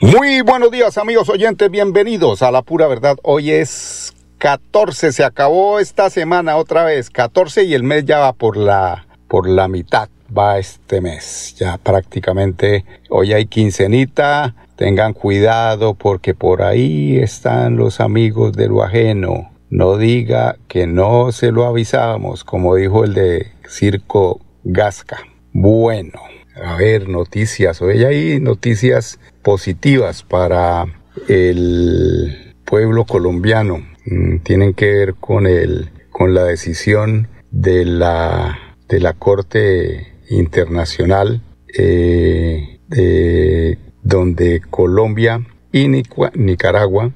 Muy buenos días amigos oyentes, bienvenidos a la pura verdad. Hoy es 14, se acabó esta semana otra vez, 14 y el mes ya va por la, por la mitad, va este mes, ya prácticamente, hoy hay quincenita, tengan cuidado porque por ahí están los amigos de lo ajeno, no diga que no se lo avisábamos, como dijo el de Circo Gasca. Bueno, a ver, noticias, hoy hay noticias positivas para el pueblo colombiano Mm, tienen que ver con el con la decisión de la de la Corte Internacional eh, de, donde Colombia y Nicaragua,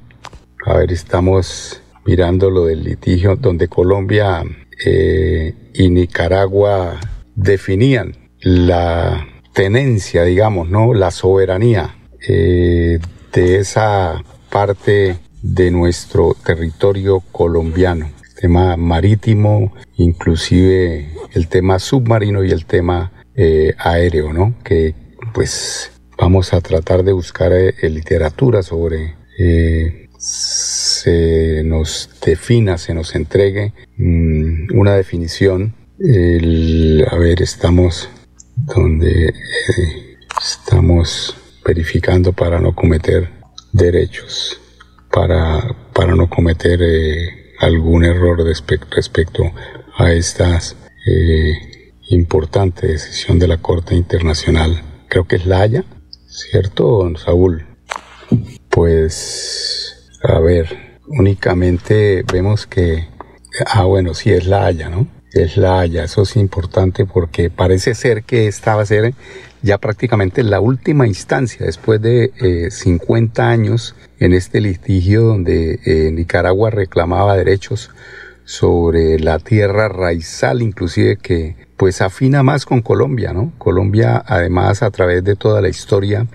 a ver, estamos mirando lo del litigio, donde Colombia eh, y Nicaragua definían la tenencia, digamos, ¿no? La soberanía eh, de esa parte de nuestro territorio colombiano. tema marítimo, inclusive el tema submarino y el tema eh, aéreo, ¿no? Que pues vamos a tratar de buscar eh, literatura sobre eh, se nos defina, se nos entregue mm, una definición. a ver, estamos donde estamos verificando para no cometer derechos para, para no cometer eh, algún error respecto a esta eh, importante decisión de la Corte Internacional. Creo que es la Haya, ¿cierto, Saúl? Pues, a ver, únicamente vemos que, ah, bueno, sí es la Haya, ¿no? Es la Haya, eso es importante porque parece ser que esta va a ser ya prácticamente la última instancia después de 50 eh, años en este litigio donde eh, Nicaragua reclamaba derechos sobre la tierra raizal, inclusive que pues afina más con Colombia, ¿no? Colombia además a través de toda la historia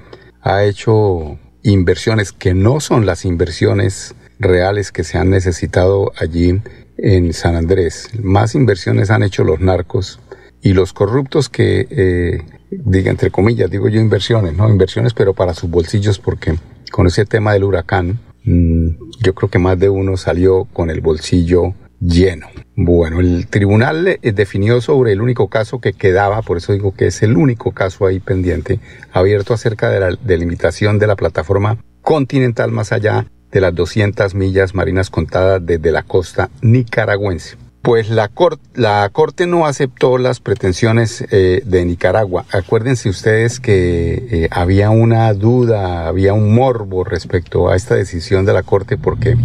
ha hecho inversiones que no son las inversiones reales que se han necesitado allí en San Andrés. Más inversiones han hecho los narcos y los corruptos que eh, diga entre comillas, digo yo inversiones, ¿no? Inversiones pero para sus bolsillos porque con ese tema del huracán, mm, yo creo que más de uno salió con el bolsillo lleno. Bueno, el tribunal eh, definió sobre el único caso que quedaba, por eso digo que es el único caso ahí pendiente, abierto acerca de la delimitación de la plataforma continental más allá de las 200 millas marinas contadas desde la costa nicaragüense pues la, la Corte no aceptó las pretensiones eh, de Nicaragua. Acuérdense ustedes que eh, había una duda, había un morbo respecto a esta decisión de la Corte porque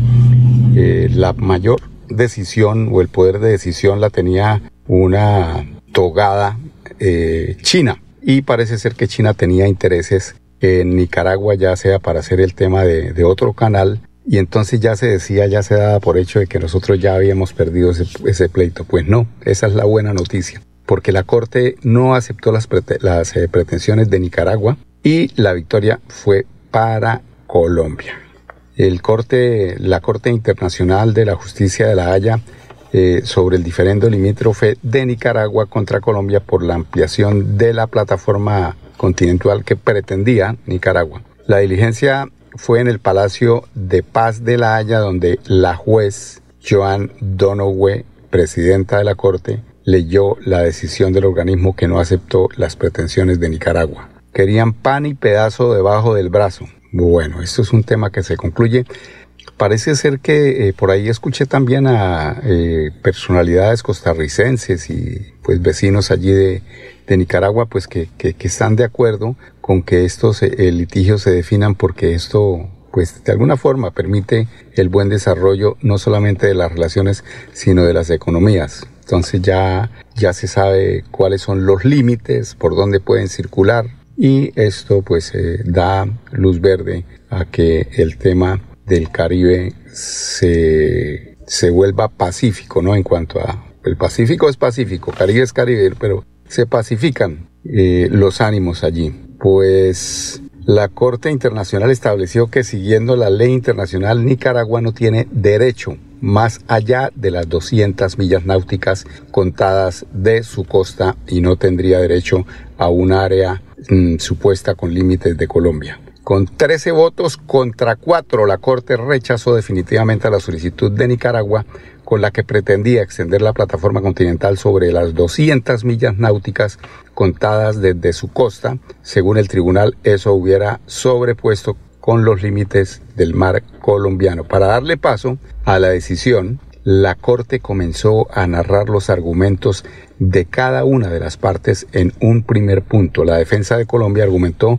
eh, la mayor decisión o el poder de decisión la tenía una togada China y parece ser que China tenía intereses en Nicaragua ya sea para hacer el tema de, otro canal y entonces ya se decía, ya se daba por hecho de que nosotros ya habíamos perdido ese, pleito. Pues no, esa es la buena noticia, porque la Corte no aceptó las, las eh, pretensiones de Nicaragua y la victoria fue para Colombia. El corte, la Corte Internacional de la Justicia de la Haya eh, sobre el diferendo limítrofe de Nicaragua contra Colombia por la ampliación de la plataforma continental que pretendía Nicaragua. La diligencia fue en el Palacio de Paz de la Haya donde la juez Joan Donoghue, presidenta de la Corte, leyó la decisión del organismo que no aceptó las pretensiones de Nicaragua. Querían pan y pedazo debajo del brazo. Bueno, esto es un tema que se concluye. Parece ser que eh, por ahí escuché también a eh, personalidades costarricenses y pues vecinos allí de, de Nicaragua, pues que, que, están de acuerdo con que estos eh, litigios se definan porque esto pues de alguna forma permite el buen desarrollo no solamente de las relaciones, sino de las economías. Entonces ya, ya se sabe cuáles son los límites, por dónde pueden circular y esto pues eh, da luz verde a que el tema del Caribe se, se vuelva pacífico, ¿no? En cuanto a... El Pacífico es Pacífico, Caribe es Caribe, pero se pacifican eh, los ánimos allí. Pues la Corte Internacional estableció que siguiendo la ley internacional, Nicaragua no tiene derecho más allá de las 200 millas náuticas contadas de su costa y no tendría derecho a un área mm, supuesta con límites de Colombia. Con 13 votos contra 4, la Corte rechazó definitivamente la solicitud de Nicaragua con la que pretendía extender la plataforma continental sobre las 200 millas náuticas contadas desde su costa. Según el tribunal, eso hubiera sobrepuesto con los límites del mar colombiano. Para darle paso a la decisión, la Corte comenzó a narrar los argumentos de cada una de las partes en un primer punto. La defensa de Colombia argumentó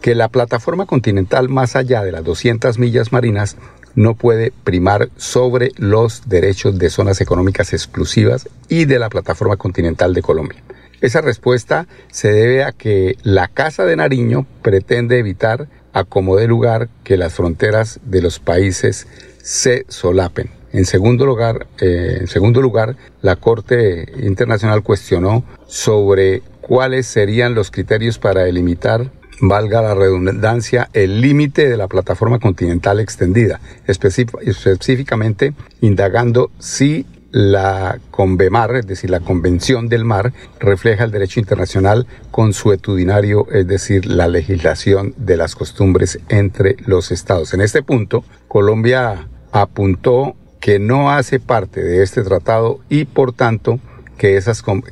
que la plataforma continental más allá de las 200 millas marinas no puede primar sobre los derechos de zonas económicas exclusivas y de la plataforma continental de Colombia. Esa respuesta se debe a que la Casa de Nariño pretende evitar a como de lugar que las fronteras de los países se solapen. En segundo lugar, eh, en segundo lugar, la Corte Internacional cuestionó sobre cuáles serían los criterios para delimitar, valga la redundancia, el límite de la plataforma continental extendida, específicamente indagando si la Convemar, es decir, la Convención del Mar, refleja el derecho internacional consuetudinario, es decir, la legislación de las costumbres entre los estados. En este punto, Colombia apuntó que no hace parte de este tratado y, por tanto, que,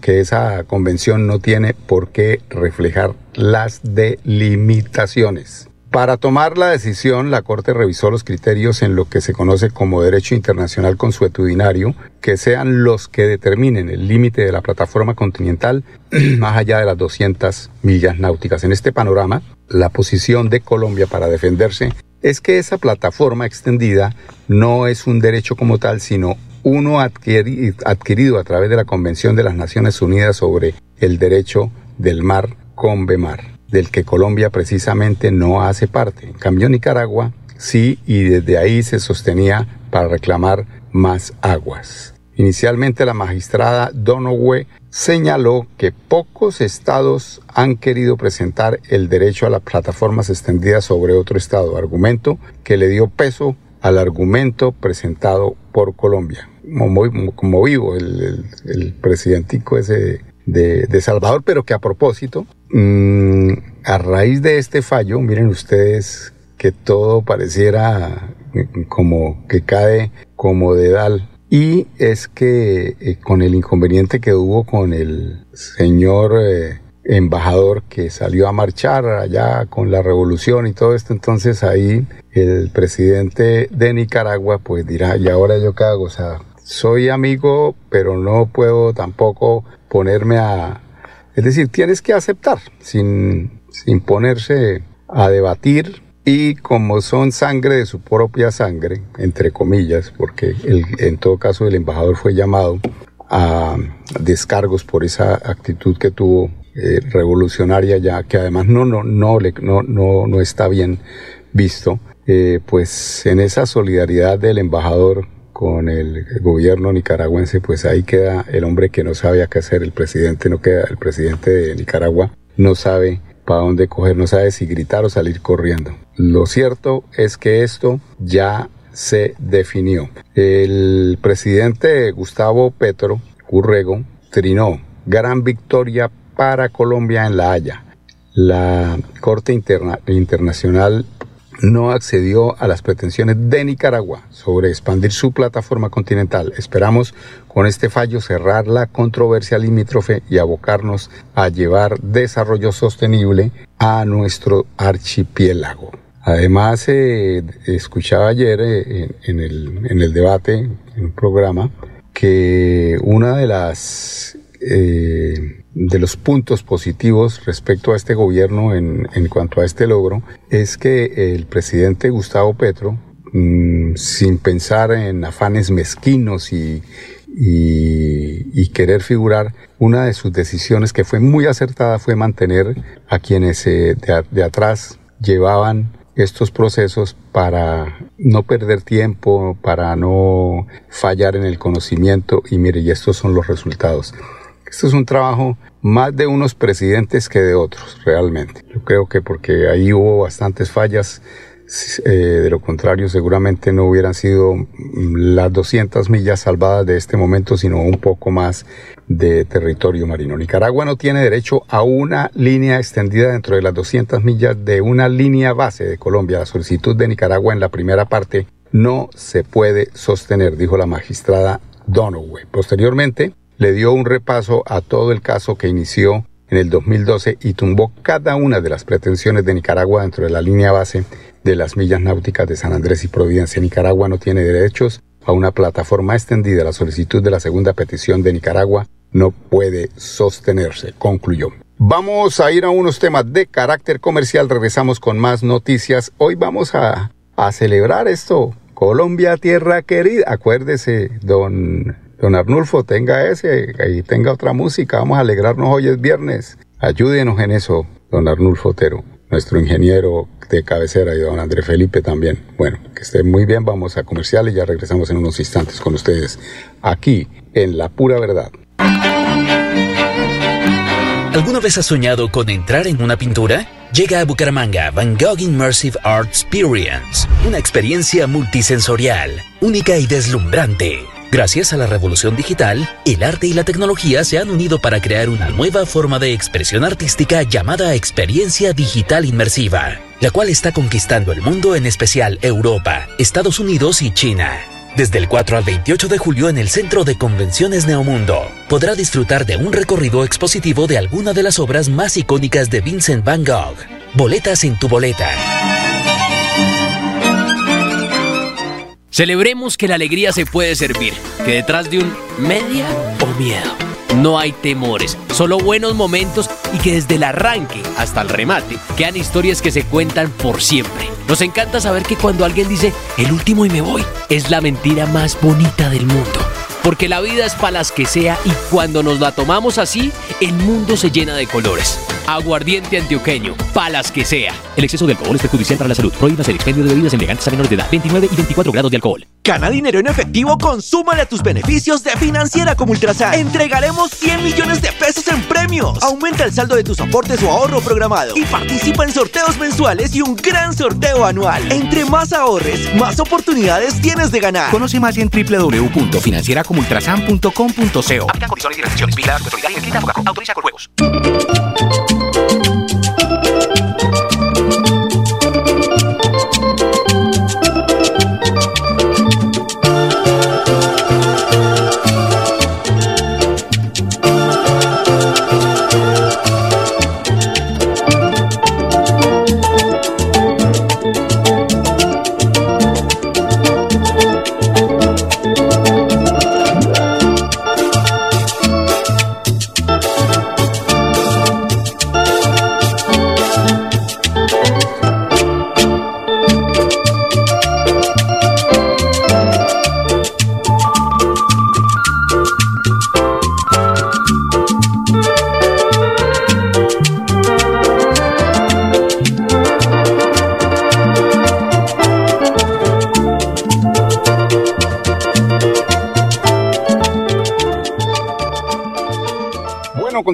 que esa convención no tiene por qué reflejar las delimitaciones. Para tomar la decisión, la Corte revisó los criterios en lo que se conoce como derecho internacional consuetudinario, que sean los que determinen el límite de la plataforma continental más allá de las 200 millas náuticas. En este panorama, la posición de Colombia para defenderse es que esa plataforma extendida no es un derecho como tal, sino uno adquirido a través de la Convención de las Naciones Unidas sobre el Derecho del Mar, Convemar del que Colombia precisamente no hace parte. En cambio, Nicaragua sí, y desde ahí se sostenía para reclamar más aguas. Inicialmente la magistrada Donoghue señaló que pocos estados han querido presentar el derecho a las plataformas extendidas sobre otro estado, argumento que le dio peso al argumento presentado por Colombia. Como, vivo el, el, presidentico ese de, de, Salvador, pero que a propósito Mm, a raíz de este fallo, miren ustedes que todo pareciera como que cae como dedal. Y es que eh, con el inconveniente que hubo con el señor eh, embajador que salió a marchar allá con la revolución y todo esto, entonces ahí el presidente de Nicaragua pues dirá, ¿y ahora yo qué hago? O sea, soy amigo, pero no puedo tampoco ponerme a, es decir, tienes que aceptar sin, sin ponerse a debatir y como son sangre de su propia sangre, entre comillas, porque en todo caso el embajador fue llamado a descargos por esa actitud que tuvo eh, revolucionaria ya, que además no, no, no, no, no, no está bien visto, eh, pues en esa solidaridad del embajador con el gobierno nicaragüense, pues ahí queda el hombre que no sabe qué hacer, el presidente no queda, el presidente de Nicaragua no sabe para dónde coger, no sabe si gritar o salir corriendo. Lo cierto es que esto ya se definió. El presidente Gustavo Petro Urrego trinó gran victoria para Colombia en La Haya. La Corte Internacional no accedió a las pretensiones de Nicaragua sobre expandir su plataforma continental. Esperamos con este fallo cerrar la controversia limítrofe y abocarnos a llevar desarrollo sostenible a nuestro archipiélago. Además, eh, escuchaba ayer eh, en, el, en el debate, en un programa, que una de las eh, de los puntos positivos respecto a este gobierno en, cuanto a este logro es que el presidente Gustavo Petro, mm, sin pensar en afanes mezquinos y, y, querer figurar, una de sus decisiones que fue muy acertada fue mantener a quienes eh, de, atrás llevaban estos procesos para no perder tiempo, para no fallar en el conocimiento y mire, y estos son los resultados. Esto es un trabajo más de unos presidentes que de otros, realmente. Yo creo que porque ahí hubo bastantes fallas, eh, de lo contrario seguramente no hubieran sido mm, las 200 millas salvadas de este momento, sino un poco más de territorio marino. Nicaragua no tiene derecho a una línea extendida dentro de las 200 millas de una línea base de Colombia. La solicitud de Nicaragua en la primera parte no se puede sostener, dijo la magistrada Donoway. Posteriormente, le dio un repaso a todo el caso que inició en el 2012 y tumbó cada una de las pretensiones de Nicaragua dentro de la línea base de las millas náuticas de San Andrés y Providencia. Nicaragua no tiene derechos a una plataforma extendida. La solicitud de la segunda petición de Nicaragua no puede sostenerse, concluyó. Vamos a ir a unos temas de carácter comercial. Regresamos con más noticias. Hoy vamos a, celebrar esto. Colombia, tierra querida. Acuérdese, don Don Arnulfo, tenga ese y tenga otra música. Vamos a alegrarnos hoy es viernes. Ayúdenos en eso, don Arnulfo Otero, nuestro ingeniero de cabecera y don André Felipe también. Bueno, que estén muy bien, vamos a comercial y ya regresamos en unos instantes con ustedes aquí en La Pura Verdad. ¿Alguna vez has soñado con entrar en una pintura? Llega a Bucaramanga Van Gogh Immersive Art Experience, una experiencia multisensorial, única y deslumbrante Gracias a la revolución digital, el arte y la tecnología se han unido para crear una nueva forma de expresión artística llamada experiencia digital inmersiva, la cual está conquistando el mundo, en especial Europa, Estados Unidos y China. Desde el 4 al 28 de julio en el Centro de Convenciones Neomundo, podrá disfrutar de un recorrido expositivo de alguna de las obras más icónicas de Vincent Van Gogh. Boletas en tu boleta. Celebremos que la alegría se puede servir, que detrás de un media o miedo no hay temores, solo buenos momentos y que desde el arranque hasta el remate quedan historias que se cuentan por siempre. Nos encanta saber que cuando alguien dice el último y me voy, es la mentira más bonita del mundo. Porque la vida es para las que sea y cuando nos la tomamos así, el mundo se llena de colores. Aguardiente antioqueño, palas que sea. El exceso de alcohol es perjudicial para la salud. Prohíbas el expendio de bebidas elegantes a menores de edad. 29 y 24 grados de alcohol. Gana dinero en efectivo, consúmale a tus beneficios de Financiera como Ultrasan. Entregaremos 100 millones de pesos en premios. Aumenta el saldo de tus aportes o ahorro programado. Y participa en sorteos mensuales y un gran sorteo anual. Entre más ahorres, más oportunidades tienes de ganar. Conoce más en www.financieracomultrasan.com.co. Aplican condiciones y restricciones. Vigilada y Autoriza con juegos.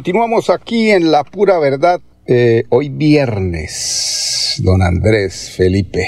Continuamos aquí en La Pura Verdad. Eh, hoy viernes, don Andrés Felipe,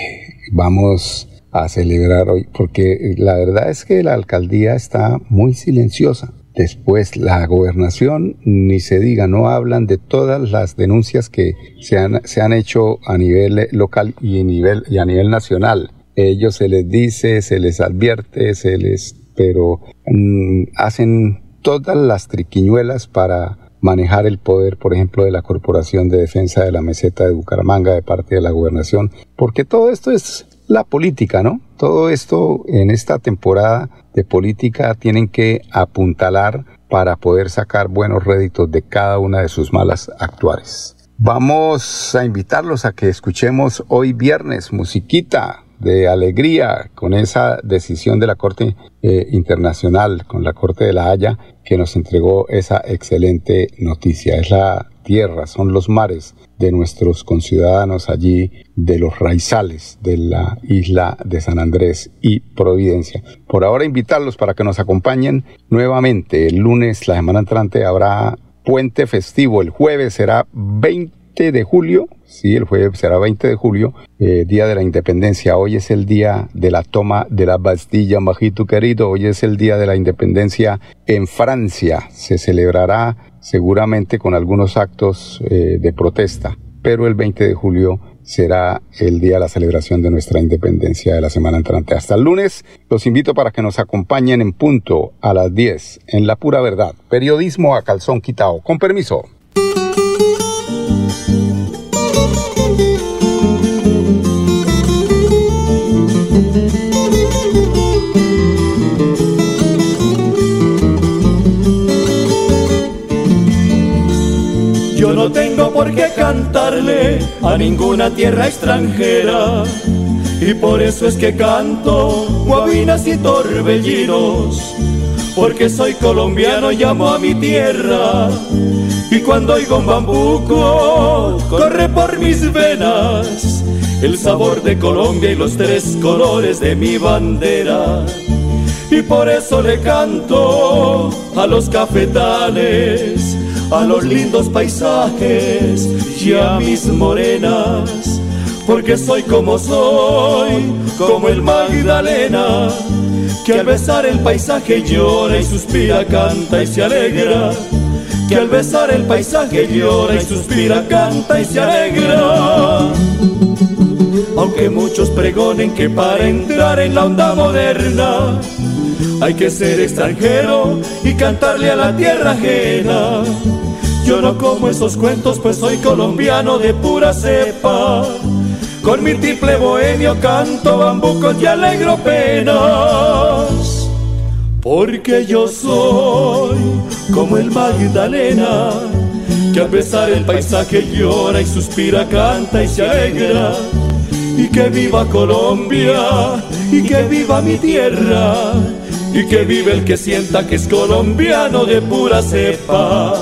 vamos a celebrar hoy, porque la verdad es que la alcaldía está muy silenciosa. Después la gobernación, ni se diga, no hablan de todas las denuncias que se han, se han hecho a nivel local y a nivel, nacional. Ellos se les dice, se les advierte, se les, pero mm, hacen todas las triquiñuelas para manejar el poder, por ejemplo, de la Corporación de Defensa de la Meseta de Bucaramanga de parte de la gobernación, porque todo esto es la política, ¿no? Todo esto en esta temporada de política tienen que apuntalar para poder sacar buenos réditos de cada una de sus malas actuales. Vamos a invitarlos a que escuchemos hoy viernes musiquita de alegría con esa decisión de la Corte eh, Internacional, con la Corte de la Haya, que nos entregó esa excelente noticia. Es la tierra, son los mares de nuestros conciudadanos allí, de los raizales de la isla de San Andrés y Providencia. Por ahora invitarlos para que nos acompañen nuevamente. El lunes, la semana entrante, habrá puente festivo. El jueves será 20 de julio, sí, el jueves será 20 de julio, eh, Día de la Independencia. Hoy es el día de la toma de la Bastilla, majito querido. Hoy es el Día de la Independencia en Francia. Se celebrará seguramente con algunos actos eh, de protesta, pero el 20 de julio será el día de la celebración de nuestra independencia de la semana entrante. Hasta el lunes, los invito para que nos acompañen en punto a las 10 en La Pura Verdad. Periodismo a calzón quitado. Con permiso. No tengo por qué cantarle a ninguna tierra extranjera. Y por eso es que canto guabinas y torbellinos porque soy colombiano y amo a mi tierra. Y cuando oigo un bambuco corre por mis venas el sabor de Colombia y los tres colores de mi bandera. Y por eso le canto a los cafetales a los lindos paisajes y a mis morenas, porque soy como soy, como el Magdalena, que al besar el paisaje llora y suspira, canta y se alegra, que al besar el paisaje llora y suspira, canta y se alegra. Aunque muchos pregonen que para entrar en la onda moderna hay que ser extranjero y cantarle a la tierra ajena. Yo no como esos cuentos, pues soy colombiano de pura cepa. Con mi triple bohemio canto bambucos y alegro penas. Porque yo soy como el Magdalena, que al besar el paisaje llora y suspira, canta y se alegra. Y que viva Colombia, y que viva mi tierra y que vive el que sienta que es colombiano de pura cepa.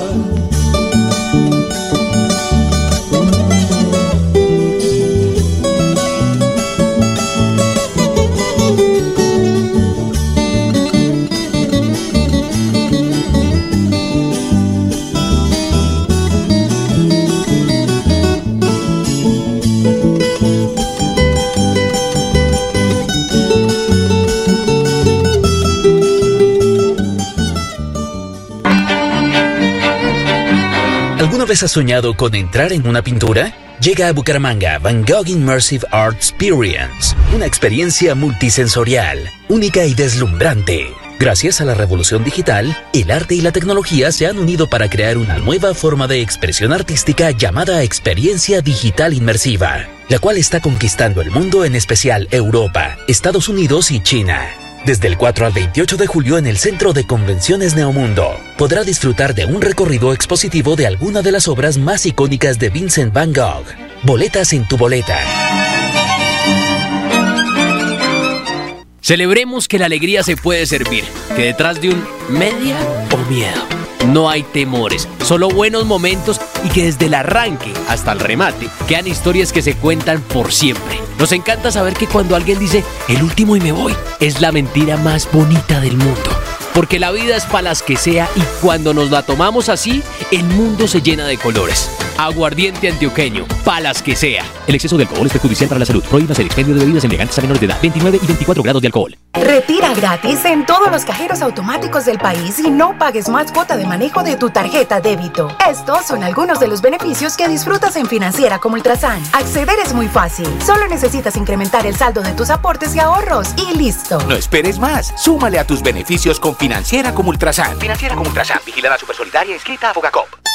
Vez has soñado con entrar en una pintura? Llega a Bucaramanga Van Gogh Immersive Art Experience, una experiencia multisensorial, única y deslumbrante. Gracias a la revolución digital, el arte y la tecnología se han unido para crear una nueva forma de expresión artística llamada experiencia digital inmersiva, la cual está conquistando el mundo, en especial Europa, Estados Unidos y China. Desde el 4 al 28 de julio en el Centro de Convenciones Neomundo, podrá disfrutar de un recorrido expositivo de alguna de las obras más icónicas de Vincent Van Gogh. Boletas en tu boleta. Celebremos que la alegría se puede servir, que detrás de un media o miedo no hay temores, solo buenos momentos y que desde el arranque hasta el remate quedan historias que se cuentan por siempre. Nos encanta saber que cuando alguien dice el último y me voy, es la mentira más bonita del mundo. Porque la vida es para las que sea y cuando nos la tomamos así, el mundo se llena de colores. Aguardiente antioqueño, palas que sea. El exceso de alcohol es perjudicial para la salud. Prohíbe el expendio de bebidas elegantes a menores de edad. 29 y 24 grados de alcohol. Retira gratis en todos los cajeros automáticos del país y no pagues más cuota de manejo de tu tarjeta débito. Estos son algunos de los beneficios que disfrutas en Financiera como Ultrasan. Acceder es muy fácil. Solo necesitas incrementar el saldo de tus aportes y ahorros y listo. No esperes más. Súmale a tus beneficios con Financiera como Ultrasan. Financiera como Ultrasan. Vigilada Supersolidaria escrita a Fogacop.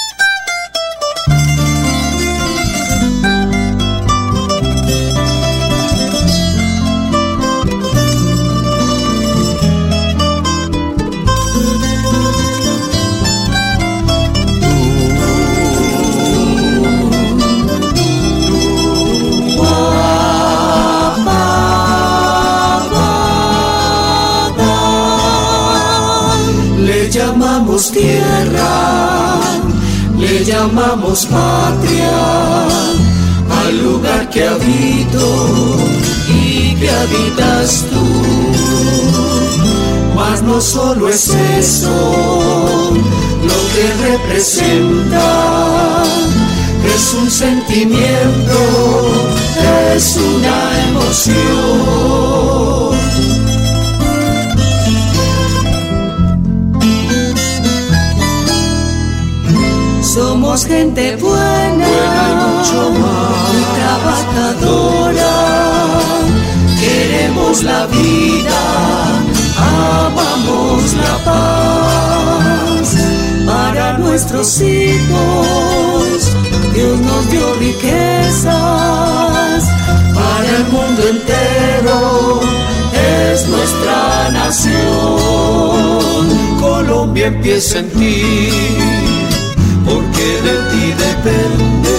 Llamamos patria, al lugar que habito y que habitas tú. Mas no solo es eso lo que representa, es un sentimiento, es una emoción. Somos gente buena, y mucho más, trabajadora. Queremos la vida, amamos la paz. Para nuestros hijos, Dios nos dio riquezas. Para el mundo entero, es nuestra nación. Colombia empieza en ti porque de ti depende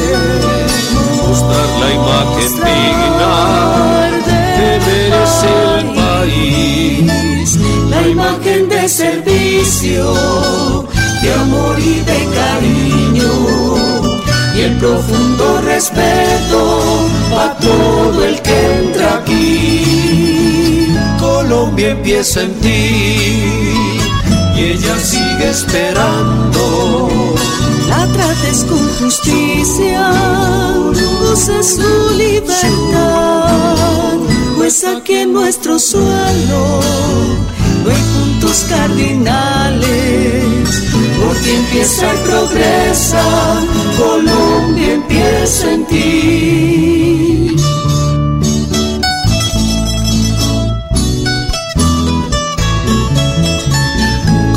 mostrar la imagen digna que merece el país, la imagen de servicio, de amor y de cariño y el profundo respeto a todo el que entra aquí. Colombia empieza en ti y ella sigue esperando la trates con justicia, goce su libertad, pues aquí en nuestro suelo no hay puntos cardinales, porque empieza y progresa, Colombia empieza en ti.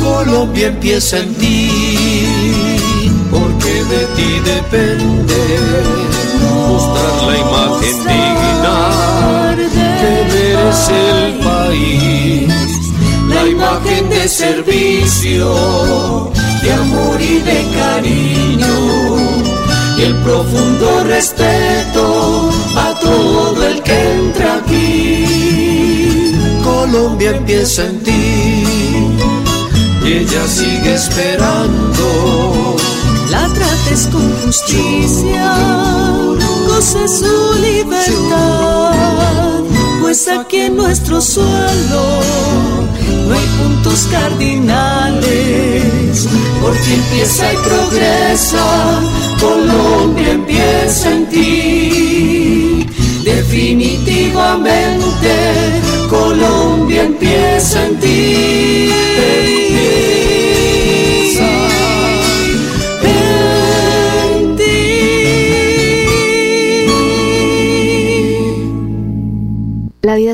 Colombia empieza en ti de ti depende mostrar la imagen digna que merece el país, la imagen de servicio, de amor y de cariño, y el profundo respeto a todo el que entra aquí. Colombia empieza en ti y ella sigue esperando la trates con justicia, goce su libertad, pues aquí en nuestro suelo no hay puntos cardinales, porque empieza y progresa, Colombia empieza en ti, definitivamente Colombia empieza en ti.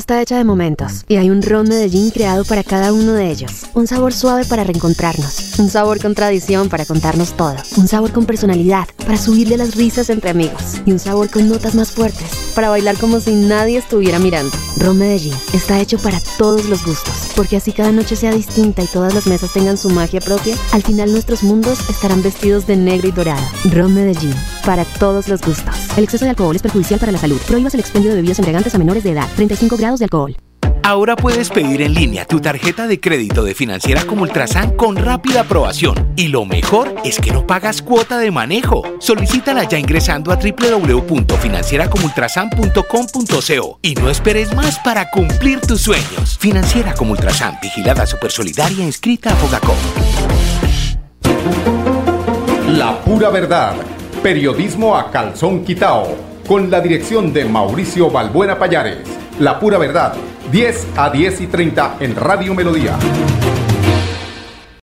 Está hecha de momentos y hay un ron Medellín creado para cada uno de ellos. Un sabor suave para reencontrarnos, un sabor con tradición para contarnos todo, un sabor con personalidad para subirle las risas entre amigos y un sabor con notas más fuertes para bailar como si nadie estuviera mirando. Ron Medellín está hecho para todos los gustos, porque así cada noche sea distinta y todas las mesas tengan su magia propia, al final nuestros mundos estarán vestidos de negro y dorado. Ron Medellín, para todos los gustos. El exceso de alcohol es perjudicial para la salud. Prohíbas el expendio de bebidas embriagantes a menores de edad. 35 grados de alcohol. Ahora puedes pedir en línea tu tarjeta de crédito de financiera como Ultrasan con rápida aprobación. Y lo mejor es que no pagas cuota de manejo. Solicítala ya ingresando a www.financieracomultrasan.com.co y no esperes más para cumplir tus sueños. Financiera como Ultrasan, vigilada supersolidaria inscrita a Fogacom. La pura verdad. Periodismo a calzón quitao. Con la dirección de Mauricio Balbuena Payares. La pura verdad 10 a 10 y 30 en Radio Melodía.